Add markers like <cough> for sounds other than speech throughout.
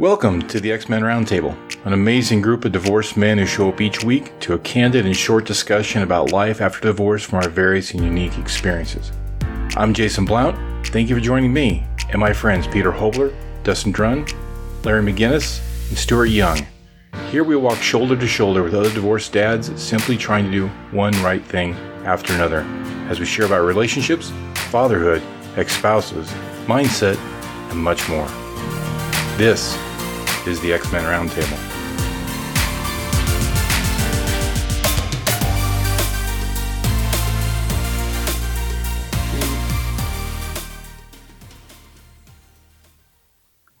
Welcome to the Ex Men Roundtable, an amazing group of divorced men who show up each week to a candid and short discussion about life after divorce from our various and unique experiences. I'm Jason Blount. Thank you for joining me and my friends Peter Hobler, Dustin Droen, Larry McInnes, and Stuart Young. Here we walk shoulder to shoulder with other divorced dads simply trying to do one right thing after another as we share about relationships, fatherhood, ex spouses, mindset, and much more. This is the Ex Men Roundtable.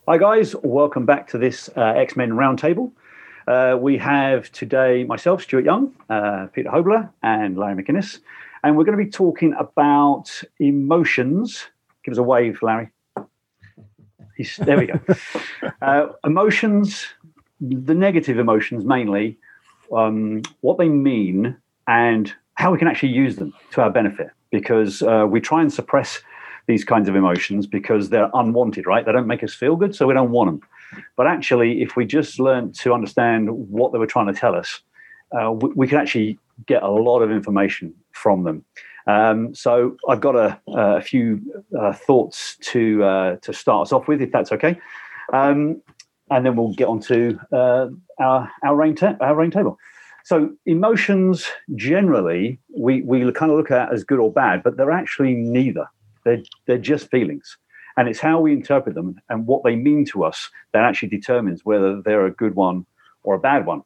Hi, guys. Welcome back to this uh, Ex Men Roundtable. Uh, we have today myself, Stuart Young, uh, Peter Hobler, and Larry McInnes. And we're going to be talking about emotions. Give us a wave, Larry. He's, there we go. <laughs> uh, emotions, the negative emotions mainly, um, what they mean, and how we can actually use them to our benefit. Because uh, we try and suppress these kinds of emotions because they're unwanted, right? They don't make us feel good, so we don't want them. But actually, if we just learn to understand what they were trying to tell us, uh, we, we, can actually get a lot of information from them. Um, so I've got a, a few uh, thoughts to uh, to start us off with, if that's okay, um, and then we'll get on to uh, our our rain ta- our rain table. So emotions generally we we kind of look at as good or bad, but they're actually neither. They're they're just feelings, and it's how we interpret them and what they mean to us that actually determines whether they're a good one or a bad one.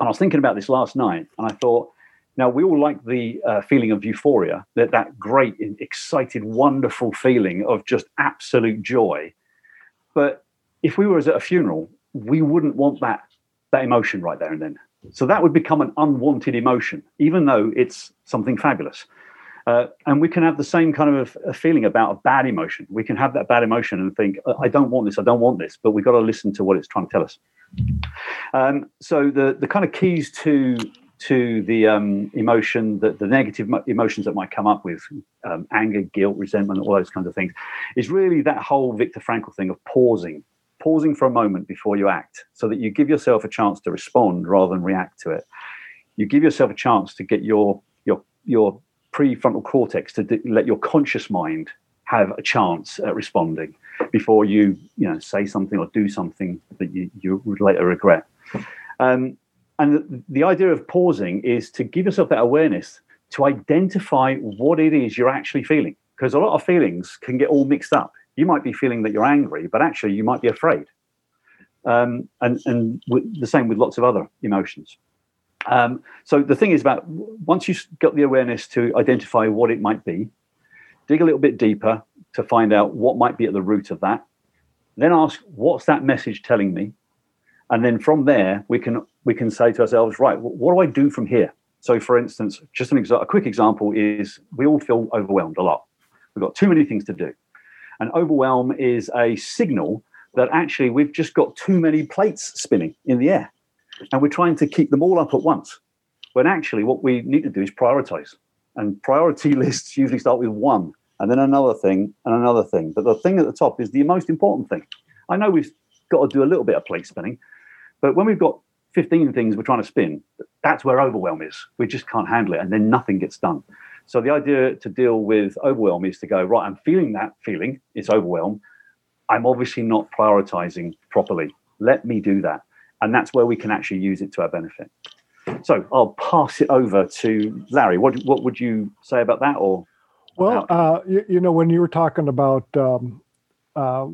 And I was thinking about this last night, and I thought now, we all like the uh, feeling of euphoria, that, that great, excited, wonderful feeling of just absolute joy. But if we were at a funeral, we wouldn't want that, that emotion right there and then. So that would become an unwanted emotion, even though it's something fabulous. Uh, and we can have the same kind of a feeling about a bad emotion. We can have that bad emotion and think, I don't want this, I don't want this, but we've got to listen to what it's trying to tell us. Um, so the, the kind of keys to to the um, emotion, the, the negative emotions that might come up with um, anger, guilt, resentment, all those kinds of things, is really that whole Viktor Frankl thing of pausing, pausing for a moment before you act, so that you give yourself a chance to respond rather than react to it. You give yourself a chance to get your your your prefrontal cortex to d- let your conscious mind have a chance at responding before you you know say something or do something that you you would later regret. Um, and the, idea of pausing is to give yourself that awareness to identify what it is you're actually feeling. Because a lot of feelings can get all mixed up. You might be feeling that you're angry, but actually you might be afraid. Um, and and the same with lots of other emotions. Um, so the thing is about once you've got the awareness to identify what it might be, dig a little bit deeper to find out what might be at the root of that. Then ask, what's that message telling me? And then from there, we can we can say to ourselves, right, what do I do from here? So, for instance, just an exa- a quick example is we all feel overwhelmed a lot. We've got too many things to do. And overwhelm is a signal that actually we've just got too many plates spinning in the air. And we're trying to keep them all up at once. When actually, what we need to do is prioritize. And priority <laughs> lists usually start with one, and then another thing, and another thing. But the thing at the top is the most important thing. I know we've got to do a little bit of plate spinning, but when we've got 15 things we're trying to spin, that's where overwhelm is. We just can't handle it, and then nothing gets done. So the idea to deal with overwhelm is to go, right, I'm feeling that feeling, it's overwhelm. I'm obviously not prioritizing properly. Let me do that. And that's where we can actually use it to our benefit. So I'll pass it over to Larry. What, what would you say about that? Or well, uh, you, you, know, when you were talking about um, uh,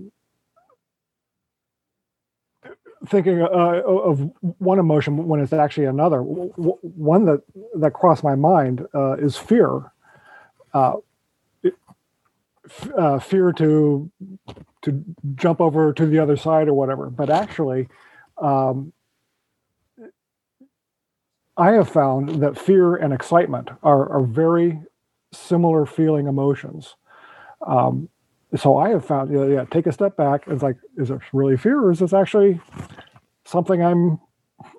thinking uh, of one emotion when it's actually another. One that that crossed my mind uh, is fear. Uh, uh, fear to to jump over to the other side or whatever. But actually, um, I have found that fear and excitement are, are very similar feeling emotions. Um, so I have found, yeah, yeah, take a step back. It's like, is it really fear or is this actually something I'm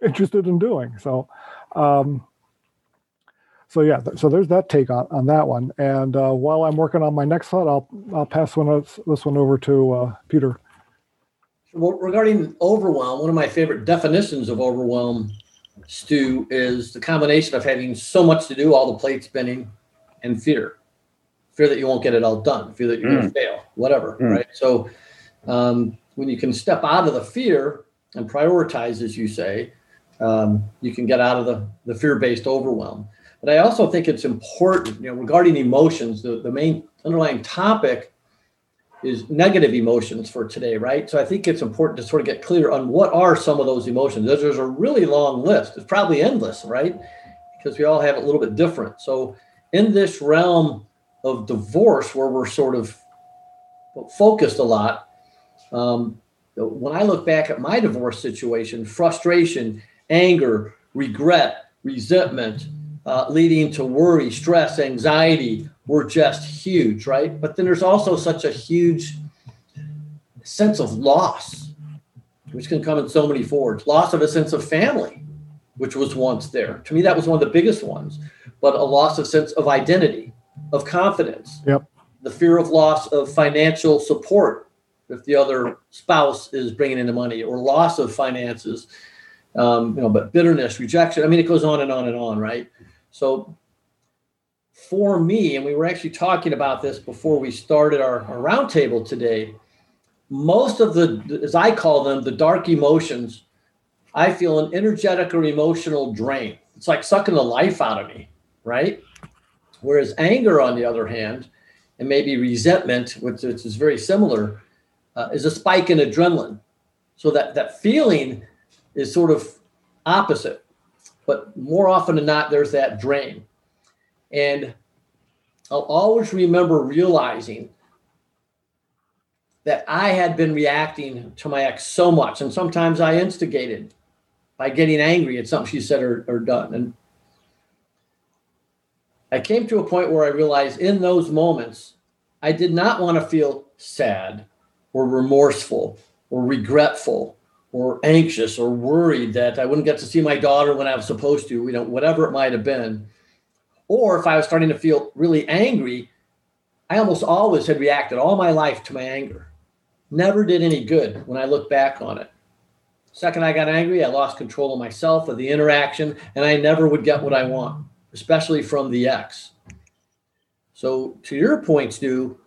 interested in doing? So, um, so yeah, so there's that take on, on that one. And uh, while I'm working on my next thought, I'll I'll pass one this one over to uh, Peter. Well, regarding overwhelm, one of my favorite definitions of overwhelm, Stu, is the combination of having so much to do, all the plate spinning, and fear. Fear that you won't get it all done, fear that you're mm. going to fail, whatever, mm. right? So um, when you can step out of the fear and prioritize, as you say, um, you can get out of the, the fear-based overwhelm. But I also think it's important, you know, regarding emotions, the, the main underlying topic is negative emotions for today, right? So I think it's important to sort of get clear on what are some of those emotions. There's a really long list. It's probably endless, right? Because we all have it a little bit different. So in this realm of divorce, where we're sort of focused a lot, um, when I look back at my divorce situation, frustration, anger, regret, resentment, uh, leading to worry, stress, anxiety were just huge, right? But then there's also such a huge sense of loss, which can come in so many forms. Loss of a sense of family, which was once there. To me, that was one of the biggest ones. But a loss of sense of identity, of confidence. Yep. The fear of loss of financial support if the other spouse is bringing in the money or loss of finances um, you know but bitterness rejection i mean it goes on and on and on right so for me and we were actually talking about this before we started our, our roundtable today most of the as i call them the dark emotions i feel an energetic or emotional drain it's like sucking the life out of me right whereas anger on the other hand and maybe resentment which is very similar uh, is a spike in adrenaline. So that that feeling is sort of opposite, but more often than not, there's that drain. And I'll always remember realizing that I had been reacting to my ex so much, and sometimes I instigated by getting angry at something she said or, or done. And I came to a point where I realized in those moments, I did not want to feel sad or remorseful or regretful or anxious or worried that I wouldn't get to see my daughter when I was supposed to, you know, whatever it might have been. Or if I was starting to feel really angry, I almost always had reacted all my life to my anger. Never did any good when I look back on it. Second, I got angry, I lost control of myself, of the interaction, and I never would get what I want, especially from the ex. So, to your point, Stu,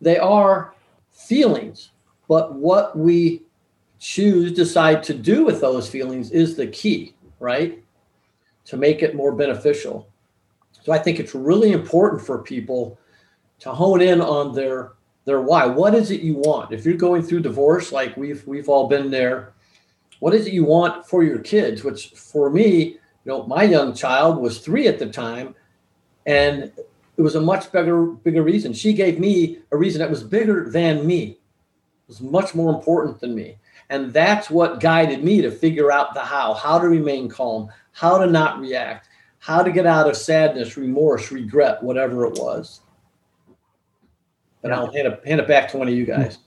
they are feelings, but what we choose, decide to do with those feelings is the key, right? To make it more beneficial. So I think it's really important for people to hone in on their their why. What is it you want? If you're going through divorce, like we've we've all been there, what is it you want for your kids? Which for me, you know, my young child was three at the time, and it was a much bigger bigger reason. She gave me a reason that was bigger than me. It was much more important than me. And that's what guided me to figure out the how, how to remain calm, how to not react, how to get out of sadness, remorse, regret, whatever it was. And I'll hand it, hand it back to one of you guys.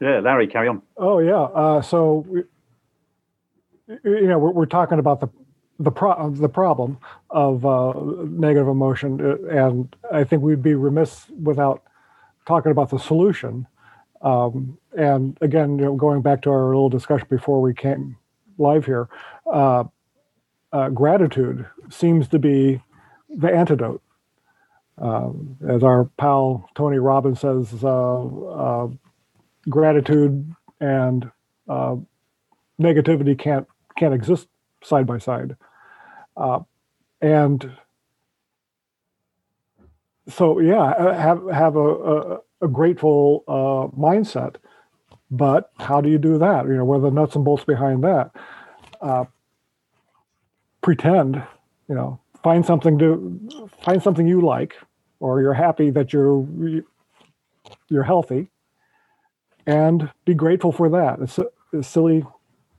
Yeah, Larry, carry on. Oh, yeah. Uh, so, you know, we're, we're talking about the the pro- the problem of uh, negative emotion, uh, and I think we'd be remiss without talking about the solution. Um, and again, you know, going back to our little discussion before we came live here, uh, uh, gratitude seems to be the antidote. Um, as our pal Tony Robbins says, uh, uh, gratitude and negativity can't can't exist side by side. Uh, and so, yeah, have have a, a, a grateful uh, mindset. But how do you do that? You know, what are the nuts and bolts behind that? Uh, pretend, you know, find something to find something you like, or you're happy that you're you're healthy, and be grateful for that. It's, it's silly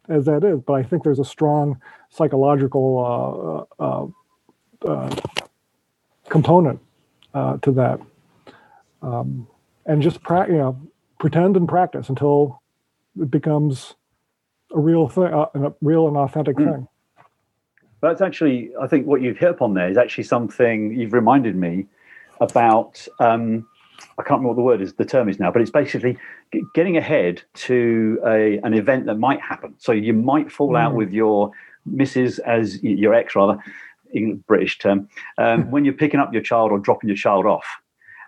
as that is, but I think there's a strong psychological uh, uh, uh, component uh, to that. Um, and just pra- you know, pretend and practice until it becomes a real thing, uh, a real and authentic mm. thing. That's actually, I think, what you've hit upon there is actually something you've reminded me about um, I can't remember what the word is, the term is now, but it's basically getting ahead to a, an event that might happen. So you might fall mm. out with your missus as your ex, rather, in British term, um, <laughs> when you're picking up your child or dropping your child off,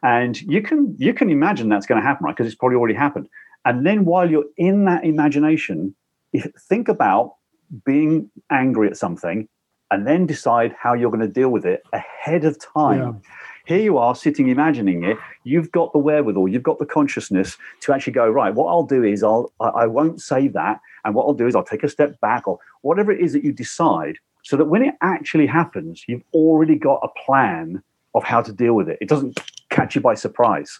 and you can you can imagine that's going to happen, right? Because it's probably already happened. And then while you're in that imagination, think about being angry at something, and then decide how you're going to deal with it ahead of time. Yeah here you are sitting imagining it. You've got the wherewithal, you've got the consciousness to actually go, right, what I'll do is I'll I won't say that. And what I'll do is I'll take a step back or whatever it is that you decide, so that when it actually happens, you've already got a plan of how to deal with it. It doesn't catch you by surprise.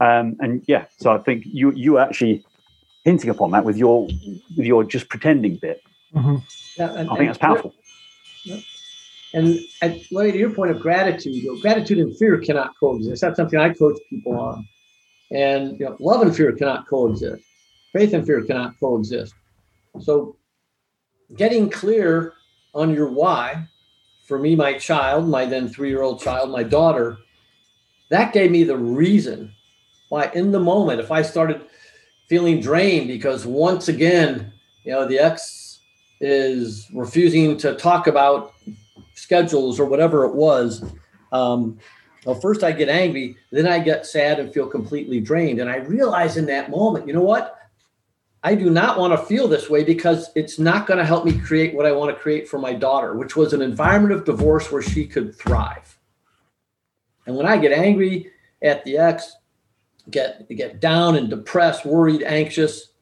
Um, and yeah, so I think you you actually hinting upon that with your with your just pretending bit. Mm-hmm. Yeah, and, I think that's powerful. Yeah. And at, Larry, to your point of gratitude, you know, gratitude and fear cannot coexist. That's something I coach people on. And you know, love and fear cannot coexist. Faith and fear cannot coexist. So, getting clear on your why, for me, my child, my then three-year-old child, my daughter, that gave me the reason why, in the moment, if I started feeling drained because once again, you know, the ex is refusing to talk about schedules or whatever it was. Um, well, first I get angry, then I get sad and feel completely drained. And I realize in that moment, you know what? I do not want to feel this way because it's not going to help me create what I want to create for my daughter, which was an environment of divorce where she could thrive. And when I get angry at the ex, get get down and depressed, worried, anxious,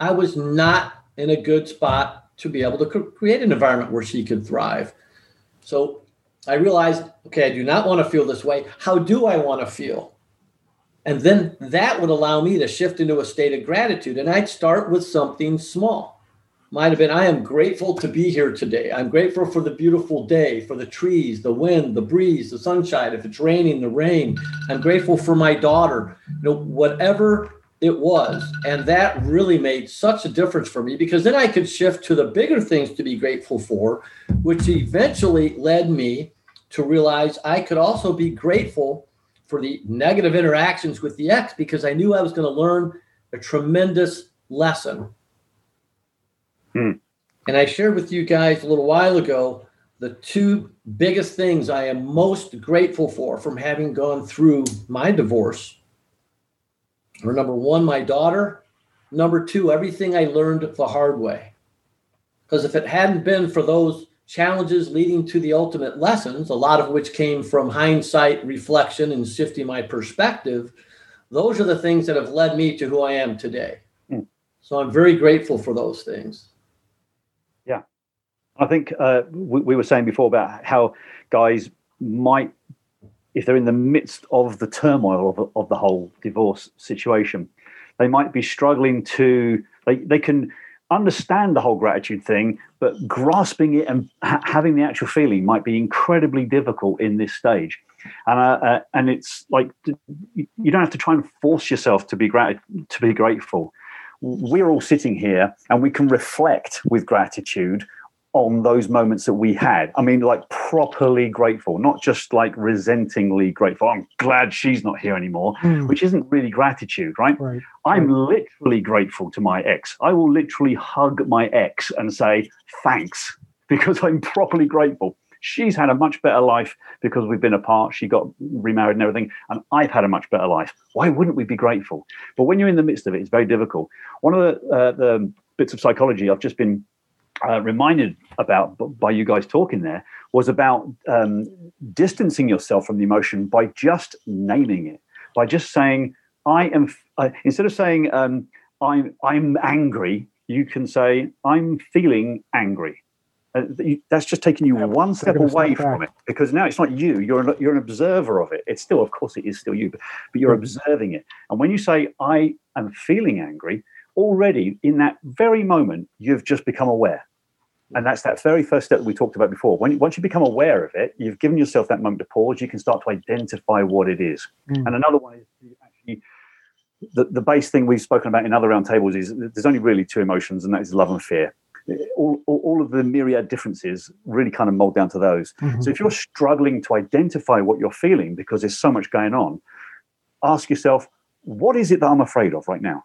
I was not in a good spot to be able to create an environment where she could thrive. So I realized, okay, I do not want to feel this way. How do I want to feel? And then that would allow me to shift into a state of gratitude. And I'd start with something small. Might have been, I am grateful to be here today. I'm grateful for the beautiful day, for the trees, the wind, the breeze, the sunshine. If it's raining, the rain. I'm grateful for my daughter. You know, whatever it was. And that really made such a difference for me because then I could shift to the bigger things to be grateful for, which eventually led me to realize I could also be grateful for the negative interactions with the ex because I knew I was going to learn a tremendous lesson. Hmm. And I shared with you guys a little while ago the two biggest things I am most grateful for from having gone through my divorce or number one, my daughter. Number two, everything I learned the hard way. Because if it hadn't been for those challenges leading to the ultimate lessons, a lot of which came from hindsight, reflection, and shifting my perspective, those are the things that have led me to who I am today. Mm. So I'm very grateful for those things. Yeah. I think uh, we, we were saying before about how guys might if they're in the midst of the turmoil of, of the whole divorce situation, they might be struggling to, they, they can understand the whole gratitude thing, but grasping it and ha- having the actual feeling might be incredibly difficult in this stage. And uh, uh, and it's like you don't have to try and force yourself to be grat- to be grateful. We're all sitting here, and we can reflect with gratitude on those moments that we had. I mean, like properly grateful, not just like resentingly grateful. I'm glad she's not here anymore, mm. which isn't really gratitude, right? right. I'm right. literally grateful to my ex. I will literally hug my ex and say thanks <laughs> because I'm properly grateful. She's had a much better life because we've been apart. She got remarried and everything, and I've had a much better life. Why wouldn't we be grateful? But when you're in the midst of it, it's very difficult. One of the, uh, the bits of psychology I've just been uh, reminded about by you guys talking there was about um, distancing yourself from the emotion by just naming it, by just saying, "I am." Uh, instead of saying, um, "I'm I'm angry," you can say, "I'm feeling angry." Uh, that's just taking you yeah, one step away from it because now it's not you. You're an, you're an observer of it. It's still, of course, it is still you, but, but you're mm-hmm. observing it. And when you say, "I am feeling angry," already in that very moment, you've just become aware. And that's that very first step that we talked about before. When once you become aware of it, you've given yourself that moment to pause. You can start to identify what it is. Mm. And another one is actually the, the base thing we've spoken about in other roundtables is there's only really two emotions, and that is love and fear. All, all, all of the myriad differences really kind of mold down to those. Mm-hmm. So if you're struggling to identify what you're feeling because there's so much going on, ask yourself, what is it that I'm afraid of right now?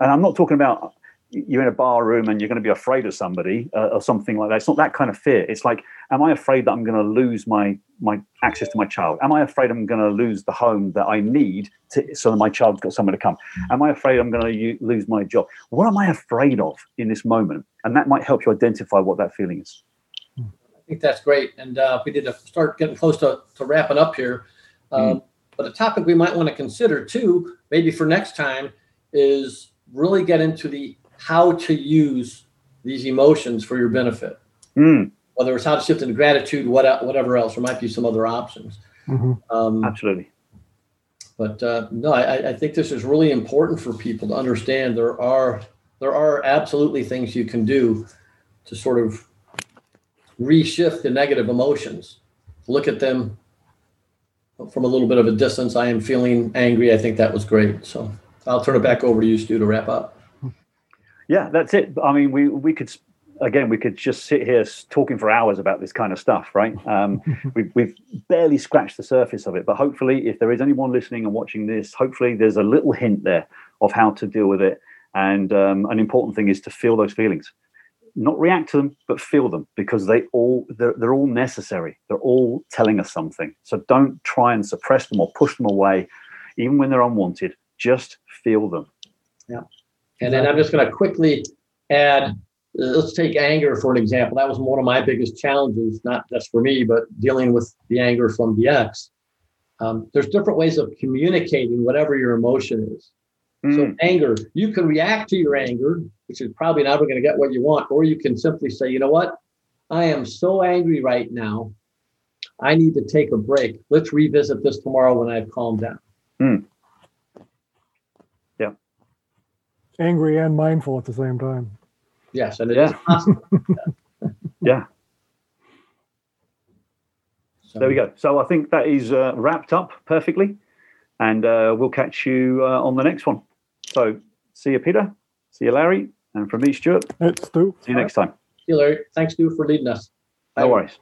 And I'm not talking about you're in a bar room and you're going to be afraid of somebody uh, or something like that. It's not that kind of fear. It's like, am I afraid that I'm going to lose my my access to my child? Am I afraid I'm going to lose the home that I need to, so that my child's got somewhere to come? Am I afraid I'm going to u- lose my job? What am I afraid of in this moment? And that might help you identify what that feeling is. I think that's great. And uh, we did start getting close to, to wrapping up here. Um, mm. But a topic we might want to consider too, maybe for next time, is really get into the how to use these emotions for your benefit. Mm. Whether it's how to shift into gratitude, what, whatever else, there might be some other options. Mm-hmm. Um, Absolutely. But uh, no, I, I think this is really important for people to understand. There are there are absolutely things you can do to sort of reshift the negative emotions. Look at them from a little bit of a distance. I am feeling angry. I think that was great. So I'll turn it back over to you, Stu, to wrap up. Yeah, that's it. I mean, we we could again we could just sit here talking for hours about this kind of stuff, right? Um, <laughs> we've we've barely scratched the surface of it, but hopefully, if there is anyone listening and watching this, hopefully there's a little hint there of how to deal with it. And um, an important thing is to feel those feelings, not react to them, but feel them because they all they're, they're all necessary. They're all telling us something. So don't try and suppress them or push them away, even when they're unwanted. Just feel them. Yeah. And then I'm just going to quickly add let's take anger for an example. That was one of my biggest challenges, not just for me, but dealing with the anger from the ex. Um, there's different ways of communicating whatever your emotion is. Mm. So, anger, you can react to your anger, which is probably never going to get what you want, or you can simply say, you know what? I am so angry right now. I need to take a break. Let's revisit this tomorrow when I've calmed down. Mm. Angry and mindful at the same time. Yes, and it yeah. yeah. <laughs> yeah. So. There we go. So I think that is uh, wrapped up perfectly, and uh, we'll catch you uh, on the next one. So see you, Peter. See you, Larry, and from me, Stuart. It's Stu. See you next time. See you, Larry. Thanks, Stu, for leading us. Bye. No worries.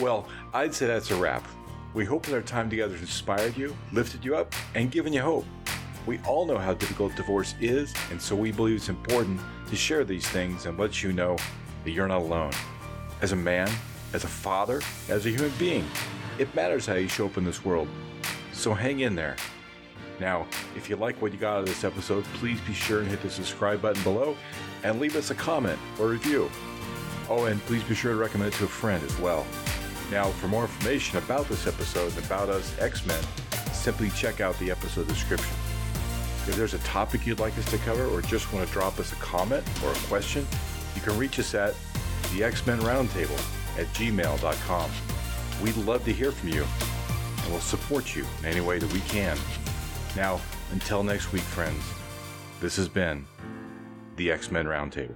Well, I'd say that's a wrap. We hope that our time together has inspired you, lifted you up, and given you hope. We all know how difficult divorce is, and so we believe it's important to share these things and let you know that you're not alone. As a man, as a father, as a human being, it matters how you show up in this world. So hang in there. Now, if you like what you got out of this episode, please be sure and hit the subscribe button below and leave us a comment or review. Oh, and please be sure to recommend it to a friend as well. Now, for more information about this episode and about us Ex Men, simply check out the episode description. If there's a topic you'd like us to cover or just want to drop us a comment or a question, you can reach us at the Ex Men Roundtable at gmail.com. We'd love to hear from you and we'll support you in any way that we can. Now, until next week, friends, this has been the Ex Men Roundtable.